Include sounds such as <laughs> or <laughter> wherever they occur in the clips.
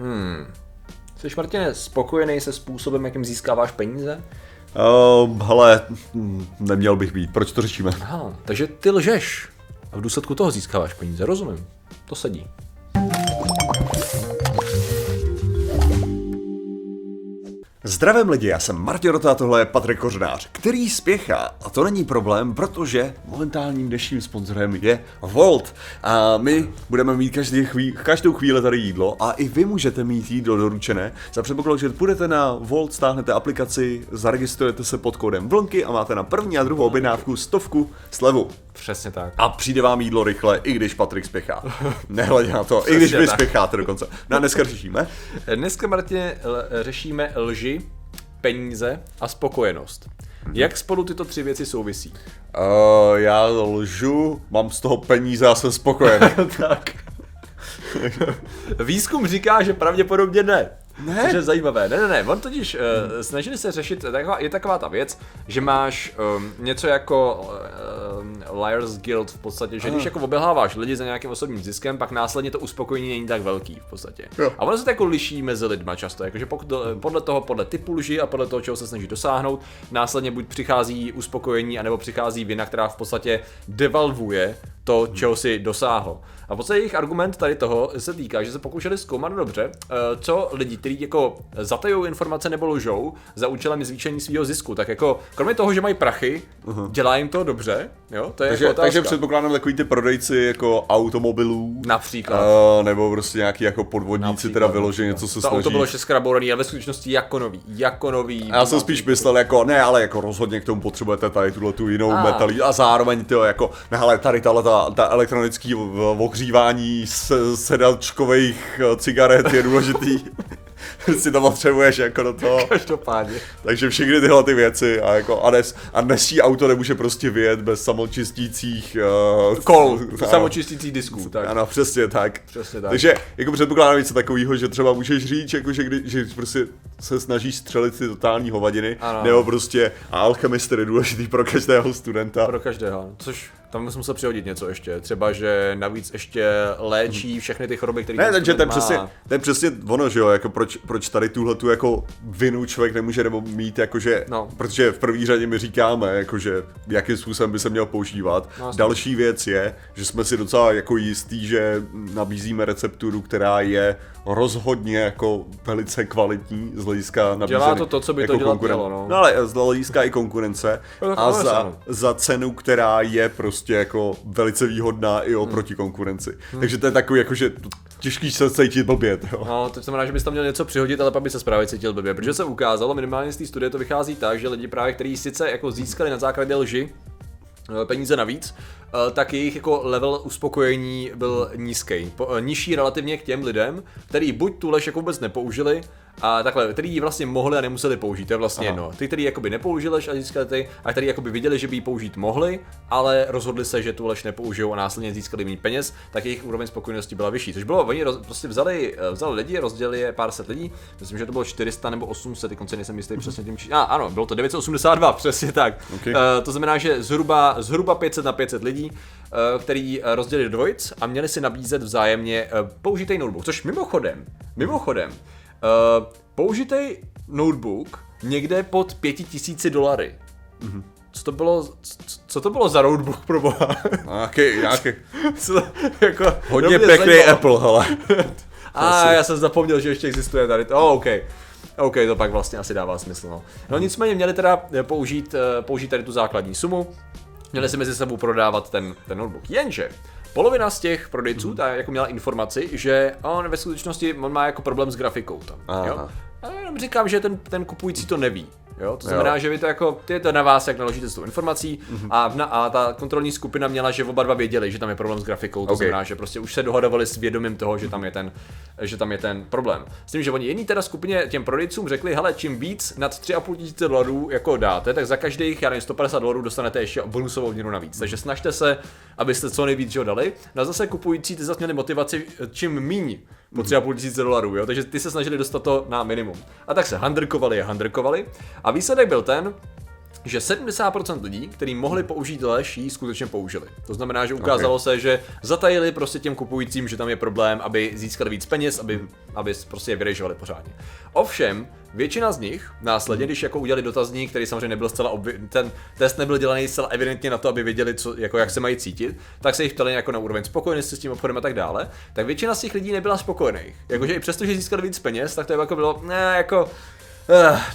Hmm. Jsi, Martine, spokojený se způsobem, jakým získáváš peníze? Uh, hele, neměl bych být. Proč to řešíme? Aha, takže ty lžeš. A v důsledku toho získáváš peníze, rozumím. To sedí. Zdravím lidi, já jsem Martin Rota, tohle je Patrik Kořenář, který spěchá. A to není problém, protože momentálním dnešním sponzorem je Volt. A my budeme mít každý chví, každou chvíli tady jídlo a i vy můžete mít jídlo doručené. Za předpokladu, že půjdete na Volt, stáhnete aplikaci, zaregistrujete se pod kódem Vlnky a máte na první a druhou objednávku stovku slevu. Přesně tak. A přijde vám jídlo rychle, i když Patrik spěchá. <laughs> Nehledě na to, i když vy tak. spěcháte dokonce. No a dneska řešíme. Dneska, Martine, řešíme lži, peníze a spokojenost. Jak spolu tyto tři věci souvisí? Uh, já lžu, mám z toho peníze a jsem spokojený. <laughs> tak. <laughs> Výzkum říká, že pravděpodobně ne. Ne? Což je zajímavé. Ne, ne, ne. On totiž uh, snažili se řešit, taková, je taková ta věc, že máš um, něco jako uh, Liars Guild v podstatě, že když jako obelháváš lidi za nějakým osobním ziskem, pak následně to uspokojení není tak velký v podstatě. Jo. A ono se to jako liší mezi lidma často, jakože pokud, podle toho, podle typu lži a podle toho, čeho se snaží dosáhnout, následně buď přichází uspokojení, anebo přichází vina, která v podstatě devalvuje to, čeho si dosáhl. A v podstatě jejich argument tady toho se týká, že se pokoušeli zkoumat dobře, eh, co lidi, kteří jako zatajují informace nebo lžou za účelem zvýšení svého zisku, tak jako kromě toho, že mají prachy, dělá jim to dobře, jo? To je takže, jako otázka. takže předpokládám takový ty prodejci jako automobilů. Například. Uh, nebo prostě nějaký jako podvodníci Například, teda vyloženě, co se To snaží. auto bylo šeskrabouraný a ve skutečnosti jako nový, jako nový. A já jsem spíš myslel jako, ne, ale jako rozhodně k tomu potřebujete tady tuhle tu jinou A. metalí a zároveň ty jako, ne, ale tady tahle ta, ta elektronický v- ohřívání se, sedačkových eh, cigaret je důležitý. <laughs> si to potřebuješ jako do toho. Každopádně. Takže všechny tyhle ty věci a jako a, dnes, a dnesí auto nemůže prostě vyjet bez samočistících uh, Kol, ano. samočistící disků, tak. Ano, přesně tak. Přesně tak. Takže jako předpokládám něco takového, že třeba můžeš říct, jako, že, kdy, že prostě se snažíš střelit ty totální hovadiny, Ano. nebo prostě a alchemist je důležitý pro každého studenta. Pro každého, což tam jsem musel přihodit něco ještě. Třeba, že navíc ještě léčí všechny ty choroby, které Ne, ten takže to je přesně, to je přesně ono, že jo, jako proč, proč tady tuhle tu jako vinu člověk nemůže nebo mít, jakože, No. protože v první řadě my říkáme, jakože, jakým způsobem by se měl používat. No. Další věc je, že jsme si docela jako jistý, že nabízíme recepturu, která je rozhodně jako velice kvalitní z hlediska nabízený, to to, co by to jako dělat konkuren- mělo, no. no ale z hlediska i konkurence a za, za cenu, která je prostě jako velice výhodná i oproti konkurenci. Takže to je takový jako, že těžký se cítit blbě, jo. No, to znamená, že bys tam měl něco přihodit, ale pak by se právě cítil blbě. Protože se ukázalo, minimálně z té studie to vychází tak, že lidi právě, kteří sice jako získali na základě lži eh, peníze navíc, eh, tak jejich jako level uspokojení byl nízký. Po, eh, nižší relativně k těm lidem, kteří buď tu lež jako vůbec nepoužili, a takhle, který ji vlastně mohli a nemuseli použít, to je vlastně Aha. jedno. Ty, kteří jakoby nepoužili lež a získali ty, a kteří jakoby viděli, že by ji použít mohli, ale rozhodli se, že tu lež nepoužijou a následně získali méně peněz, tak jejich úroveň spokojenosti byla vyšší. Což bylo, oni roz, prostě vzali, eh, vzali lidi, rozdělili je pár set lidí, myslím, že to bylo 400 nebo 800, konce nejsem jistý přesně tím či... A, ano, bylo to 982, <laughs> přesně tak. Okay. Eh, to znamená, že zhruba, zhruba 500 na 500 lidí, eh, který rozdělili dvojic a měli si nabízet vzájemně eh, použitý notebook, což mimochodem, mimochodem, uh, použitý notebook někde pod 5000 dolary. Co to bylo, co to bylo za notebook pro boha? Nějaký, nějaký <laughs> Co jako, hodně pěkný zajímalo. Apple, hele. <laughs> A já jsem zapomněl, že ještě existuje tady to. Oh, OK. OK, to pak vlastně asi dává smysl. No, no nicméně měli teda eh, použít, eh, použít tady tu základní sumu. Měli si mezi sebou prodávat ten, ten notebook. Jenže polovina z těch prodejců ta jako měla informaci, že on ve skutečnosti on má jako problém s grafikou tam. Aha. Jo? A jenom říkám, že ten, ten kupující to neví. Jo? To znamená, Jo. že vy to jako, je to na vás, jak naložíte s tou informací a, v, a ta kontrolní skupina měla, že oba dva věděli, že tam je problém s grafikou, to Ok. znamená, že prostě už se dohadovali s vědomím toho, že tam je ten, že tam je ten problém. S tím, že oni jední teda skupině těm prodejcům řekli, hele, čím víc nad 3,5 tisíce dolarů jako dáte, tak za každých, já nevím, 150 dolarů dostanete ještě bonusovou měnu navíc. Takže snažte se, abyste co nejvíc že ho dali. No a zase kupující ty zase měli motivaci, čím míň po 3,5 tisíce dolarů, jo? takže ty se snažili dostat to na minimum. A tak se handrkovali a handrkovali a výsledek byl ten, že 70% lidí, kteří mohli použít lež, ji skutečně použili. To znamená, že ukázalo okay. se, že zatajili prostě těm kupujícím, že tam je problém, aby získali víc peněz, aby, aby prostě je vyrežovali pořádně. Ovšem, většina z nich následně, když jako udělali dotazník, který samozřejmě nebyl zcela obvi- ten test nebyl dělaný zcela evidentně na to, aby věděli, co, jako jak se mají cítit, tak se jich ptali jako na úroveň spokojenosti s tím obchodem a tak dále, tak většina z těch lidí nebyla spokojených. Jakože i přesto, že získali víc peněz, tak to jako bylo, ne, jako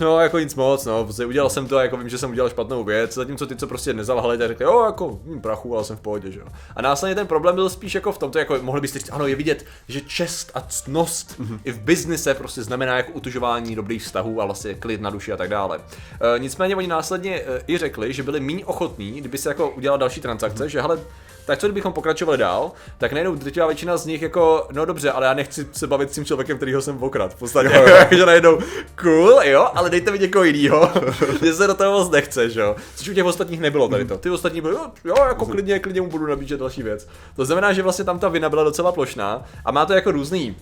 no, jako nic moc, no, prostě udělal jsem to, jako vím, že jsem udělal špatnou věc, zatímco ty, co prostě nezalhali, tak řekli, jo, jako hm, prachu, ale jsem v pohodě, že jo. A následně ten problém byl spíš jako v tom, to jako mohli byste říct, ano, je vidět, že čest a ctnost mm-hmm. i v biznise prostě znamená jako utužování dobrých vztahů a vlastně klid na duši a tak dále. E, nicméně oni následně e, i řekli, že byli méně ochotní, kdyby se jako udělal další transakce, mm-hmm. že hele, tak co kdybychom pokračovali dál, tak najednou drtivá většina z nich jako, no dobře, ale já nechci se bavit s tím člověkem, kterýho jsem okrad. V podstatě, jo, jo. <laughs> že najednou, cool, jo, ale dejte mi někoho jiného, <laughs> že se do toho moc nechce, že jo. Což u těch ostatních nebylo tady to. Ty ostatní byly, jo, jo, jako klidně, klidně mu budu nabíjet další věc. To znamená, že vlastně tam ta vina byla docela plošná a má to jako různý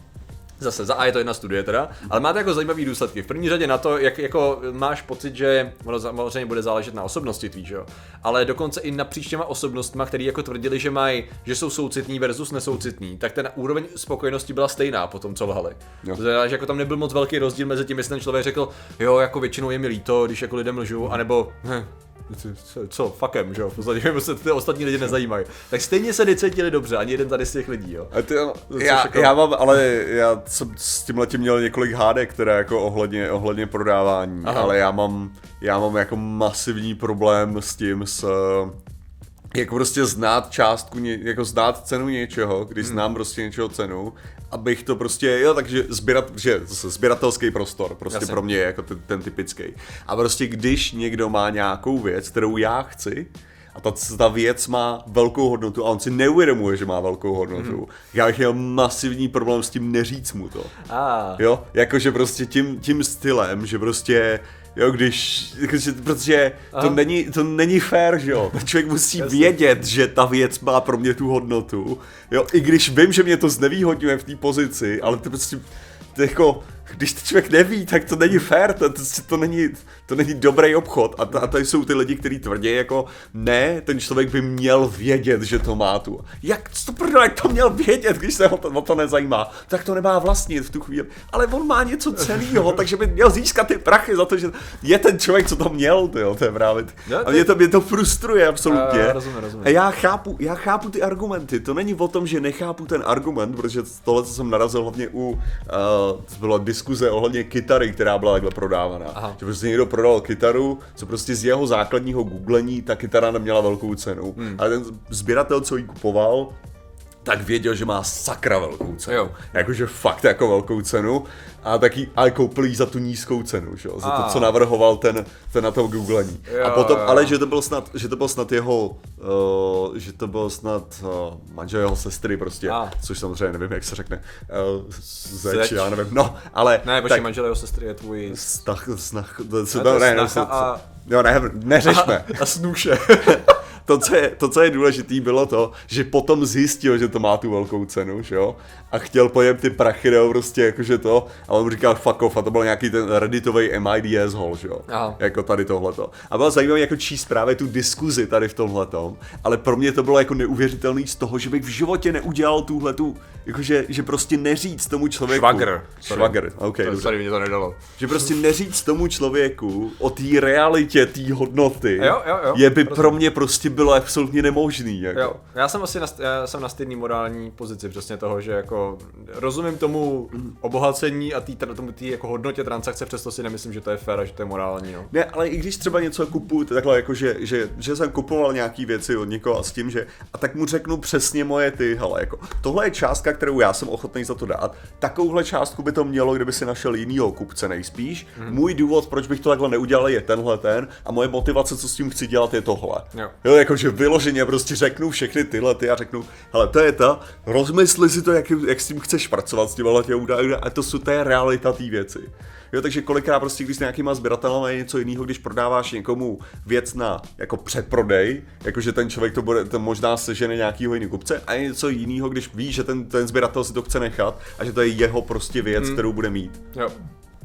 Zase za A je to jedna studie teda, ale máte jako zajímavý důsledky. V první řadě na to, jak jako máš pocit, že ono samozřejmě bude záležet na osobnosti tvý, že jo? Ale dokonce i napříč těma osobnostma, který jako tvrdili, že mají, že jsou soucitní versus nesoucitní, tak ten úroveň spokojenosti byla stejná po tom, co lhali. Jo. To znamená, že jako tam nebyl moc velký rozdíl mezi tím, jestli ten člověk řekl, jo, jako většinou je mi líto, když jako lidem lžu, anebo hm, co, fakem, že jo, v podstatě <laughs> se ty ostatní lidi nezajímají. Tak stejně se necítili dobře, ani jeden tady z těch lidí, jo. A ty, já, jako... já, mám, ale já jsem s tím letím měl několik hádek, které jako ohledně, ohledně prodávání, Aha. ale já mám, já mám jako masivní problém s tím, s jako prostě znát částku, jako znát cenu něčeho, když hmm. znám prostě něčeho cenu, abych to prostě, jo, takže sběrat, že zase sběratelský prostor prostě Jasně. pro mě je jako ten, ten typický. A prostě když někdo má nějakou věc, kterou já chci, a ta, ta věc má velkou hodnotu a on si neuvědomuje, že má velkou hodnotu. Hmm. Já bych měl masivní problém s tím neříct mu to. Ah. Jo, jakože prostě tím, tím stylem, že prostě Jo, když, protože to není, to není fér, že jo. Člověk musí Jasně. vědět, že ta věc má pro mě tu hodnotu. Jo, i když vím, že mě to znevýhodňuje v té pozici, ale to prostě, to jako, když to člověk neví, tak to není fér, to, to, to, není, to není dobrý obchod. A, a tady jsou ty lidi, kteří tvrdí jako, ne, ten člověk by měl vědět, že to má tu. Jak to jak to měl vědět, když se ho to, o to nezajímá? Tak to nemá vlastnit v tu chvíli. Ale on má něco celého, <laughs> takže by měl získat ty prachy za to, že je ten člověk, co to měl, jo, to je právě. A mě to, mě to frustruje absolutně. A, rozumím, rozumím. a já chápu, já chápu ty argumenty. To není o tom, že nechápu ten argument, protože tohle, co jsem narazil hlavně u, uh, to bylo diskuze ohledně kytary, která byla takhle prodávaná. Aha. Že prostě někdo prodal kytaru, co prostě z jeho základního googlení ta kytara neměla velkou cenu. Hmm. Ale ten sběratel, co ji kupoval, tak věděl, že má sakra velkou cenu. Jo. Jakože fakt jako velkou cenu. A taky, ale koupil za tu nízkou cenu, že? Za to, co navrhoval ten, ten na to googlení. Jo, a potom, jo. ale že to byl snad, že to byl snad jeho, uh, že to byl snad uh, manžel jeho sestry prostě, a. což samozřejmě nevím, jak se řekne, uh, zeč, zeč, já nevím, no, ale... Ne, počkej, manžel jeho sestry je tvůj... Stach, snach, to, to, to, ne, ne, a... Jo, ne, neřešme. A, a snůše. <laughs> to, co je, to, co je důležitý, bylo to, že potom zjistil, že to má tu velkou cenu, že jo? A chtěl pojem ty prachy, jo, prostě jakože to. A on říkal fuck off, a to byl nějaký ten redditový MIDS hol, že jo? Aha. Jako tady tohleto. A bylo zajímavé jako číst právě tu diskuzi tady v tomhletom, ale pro mě to bylo jako neuvěřitelný z toho, že bych v životě neudělal tuhle tu, jakože, že prostě neříct tomu člověku. Švagr. Švagr, ok. To, sorry, mě to nedalo. Že prostě neříct tomu člověku o té realitě té hodnoty jo, jo, jo, je by pro mě prostě bylo absolutně nemožný. Jako. Jo, já jsem asi na, já jsem na stejný morální pozici přesně toho, že jako rozumím tomu obohacení a tý, tomu tý jako hodnotě transakce, přesto si nemyslím, že to je fér a že to je morální. No. Ne, ale i když třeba něco kupuju, takhle jako, že, že, že jsem kupoval nějaký věci od někoho a s tím, že a tak mu řeknu přesně moje ty, hele, jako tohle je částka, kterou já jsem ochotný za to dát, takovouhle částku by to mělo, kdyby si našel jinýho kupce nejspíš. Hmm. Můj důvod, proč bych to takhle neudělal, je tenhle ten a moje motivace, co s tím chci dělat, je tohle. Jo. jo jako, že vyloženě prostě řeknu všechny tyhle ty a řeknu, hele, to je to, rozmysli si to, jak, jak s tím chceš pracovat s těma těmi údaji a to, jsou, to je realita té věci. Jo, takže kolikrát prostě, když s nějakýma sběratelem je něco jiného, když prodáváš někomu věc na jako předprodej, jakože ten člověk to bude, to možná sežene nějakýho jiného kupce, a je něco jiného, když ví, že ten, ten sběratel si to chce nechat a že to je jeho prostě věc, hmm. kterou bude mít. Jo.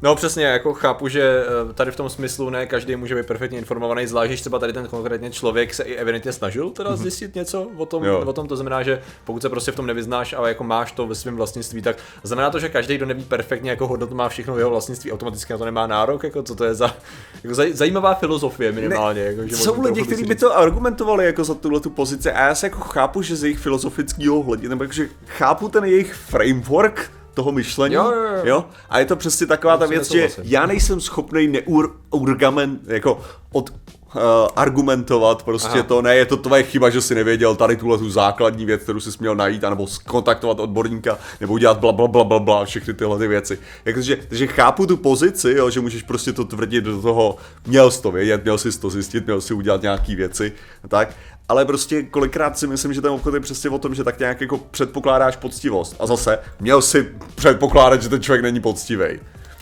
No přesně, jako chápu, že eh, tady v tom smyslu ne každý může být perfektně informovaný, zvlášť když třeba tady ten konkrétně člověk se i evidentně snažil teda zjistit něco o tom, Jo. o tom, to znamená, že pokud se prostě v tom nevyznáš, ale jako máš to ve svém vlastnictví, tak znamená to, že každý, kdo neví perfektně, jako hodnotu má všechno v jeho vlastnictví, automaticky na to nemá nárok, jako co to je za jako zaj, zajímavá filozofie minimálně. jako, že Jsou lidi, kteří by to argumentovali jako za tuhle tu pozici a já se jako chápu, že z jejich filozofického hlediska, nebo jakože chápu ten jejich framework toho myšlení, Jo, jo, jo. jo? A je to přesně taková ta Musím věc, že nesouhlasit. já nejsem schopný neurgament, jako od uh, argumentovat prostě Aha. to, ne, je to tvoje chyba, že jsi nevěděl tady tuhle tu základní věc, kterou jsi měl najít, anebo skontaktovat odborníka, nebo udělat bla bla bla bla bla, všechny tyhle ty věci. Jakože, takže chápu tu pozici, jo, že můžeš prostě to tvrdit do toho, měl jsi to vědět, měl jsi to zjistit, měl si udělat nějaký věci, a tak. Ale prostě kolikrát si myslím, že ten obchod je přesně o tom, že tak nějak jako předpokládáš poctivost. A zase, měl si předpokládat, že ten člověk není poctivý.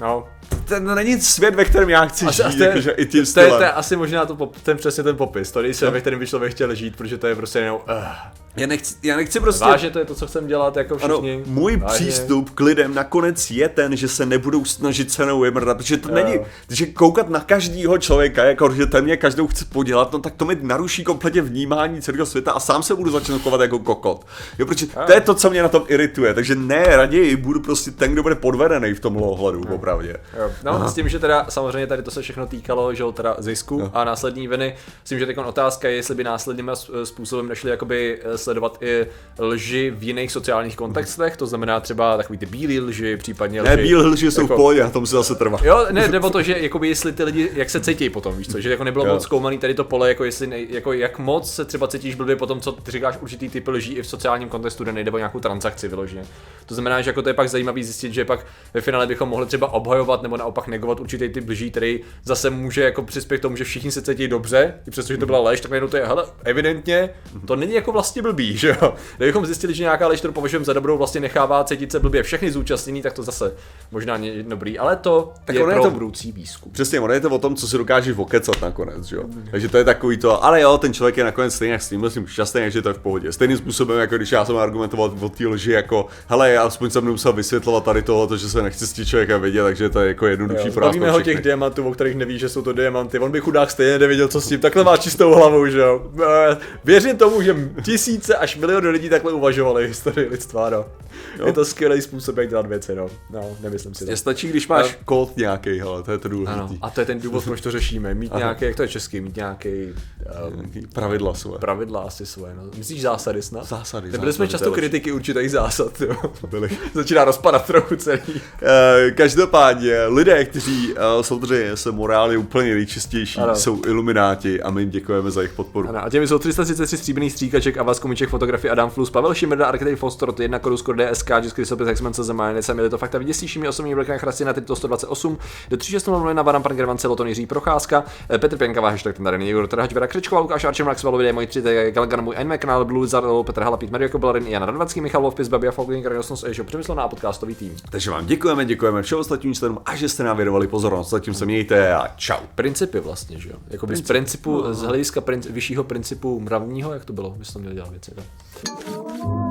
No, Ten není svět, ve kterém já chci Asi- žít, jakože i tím to je, to je asi možná to, ten přesně ten popis, to nejsem, ve kterém by člověk chtěl žít, protože to je prostě jenom, uh, Já nechci, já nechci prostě... vážně to je to, co chcem dělat, jako Ano, všichni. můj Vážně. přístup k lidem nakonec je ten, že se nebudou snažit cenou vymrdat, protože to Jo. není, že koukat na každýho člověka, jako že ten mě každou chce podělat, no tak to mi naruší kompletně vnímání celého světa a sám se budu začít chovat jako kokot. Jo, protože to je to, co mě na tom irituje, takže ne, raději budu prostě ten, kdo bude podvedený v tomhle ohledu, opravdě. Jo. No, s tím, že teda samozřejmě tady to se všechno týkalo, že jo, teda zisku Jo. a následní viny. Myslím, že teď otázka je, jestli by následným s- způsobem nešli jakoby sledovat i lži v jiných sociálních kontextech, to znamená třeba takový ty bílý lži, případně lži. Ne, bílé lži jsou v jako- pohodě, a tom se zase trvá. Jo, ne, jde o to, že jakoby jestli ty lidi, jak se cítí potom, víš co, že jako nebylo Jo. moc zkoumaný tady to pole, jako jestli, ne, jako jak moc se třeba cítíš blbě potom, co ty říkáš určitý typ lží i v sociálním kontextu, kde nejde o nějakou transakci vyloženě. To znamená, že jako to je pak zajímavý zjistit, že pak ve finále bychom mohli třeba obhajovat nebo naopak negovat určitý typ lží, který zase může jako přispět k tomu, že všichni se cítí dobře, i přesto, že to byla lež, tak najednou to je, hele, evidentně to není jako vlastně blbý, <laughs> že jo. Kdybychom zjistili, že nějaká lež, kterou považujeme za dobrou, vlastně nechává cítit se blbě všechny zúčastnění, tak to zase možná není dobrý, ale to Tak je ono je pro to- budoucí výzkum. Přesně, ono je to o tom, co si dokážeš okecat nakonec, že jo. Takže to je takový to, ale jo, ten člověk je nakonec stejně jak s tím, jsem šťastný, takže to je v pohodě. Stejným způsobem, jako když já jsem argumentoval o té lži, jako, hele, já aspoň jsem nemusel vysvětlovat tady tohle, že se nechci z těch člověka vidět, takže to je jako jednodušší pro nás Bavíme pro ho těch diamantů, o kterých neví, že jsou to diamanty. On by chudák stejně nevěděl, co s tím. Takhle má čistou hlavu, že jo. Eh, Věřím tomu, že tisíce až miliony lidí takhle uvažovali v historii lidstva, no. Je to skvělý způsob, jak dělat věci, no. No, nemyslím si to. Je stačí, když máš kód nějaký, hele, to je to důležité. Ano, a to je ten důvod, proč to řešíme. Mít nějaký, jak to je český, mít nějaký um, Pravidla svoje. pravidla asi svoje. No. Myslíš zásady snad? Zásady, Nebyli jsme často kritiky určitých zásad, jo. Byli. <laughs> Začíná rozpadat trochu celý. Eh, Každopádně, lidé, kteří uh, samozřejmě se morálně úplně nejčistější, Ano. jsou ilumináti a my jim děkujeme za jejich podporu. Ano, a těmi jsou 333 stříbrných stříkaček a vás komiček fotografie Adam Flus, Pavel Šimrda, Arkady Foster, 1 Korusko, DSK, Český rysopis, X-Men, CZ, Majonece, měli to fakta vyděsíšími osobními blokách Chrastina, teď to 128, do 36 na Varan, pan Gervan, Celoton, Jiří Procházka, eh, Petr Pěnkavá, hashtag ten tady není, Trhač, Vera Křečková, Lukáš Arčem, Max Valovidé, můj 3, Galagan, můj anime kanál, Blue Lizard, Petr Hala, Pít Mario Kobelarin, Jan Radvacký, Michal Lovpis, Babi a Falking, Karnosnos, Ešo, Přemysl a podcastový tým. Takže vám děkujeme, děkujeme všem ostatním členům a že jste nám věnovali pozornost. Zatím se mějte a čau. Principy vlastně, že jo? Jakoby z principu, z hlediska princi- vyššího principu mravního, jak to bylo, bychom měli dělat věci, tak?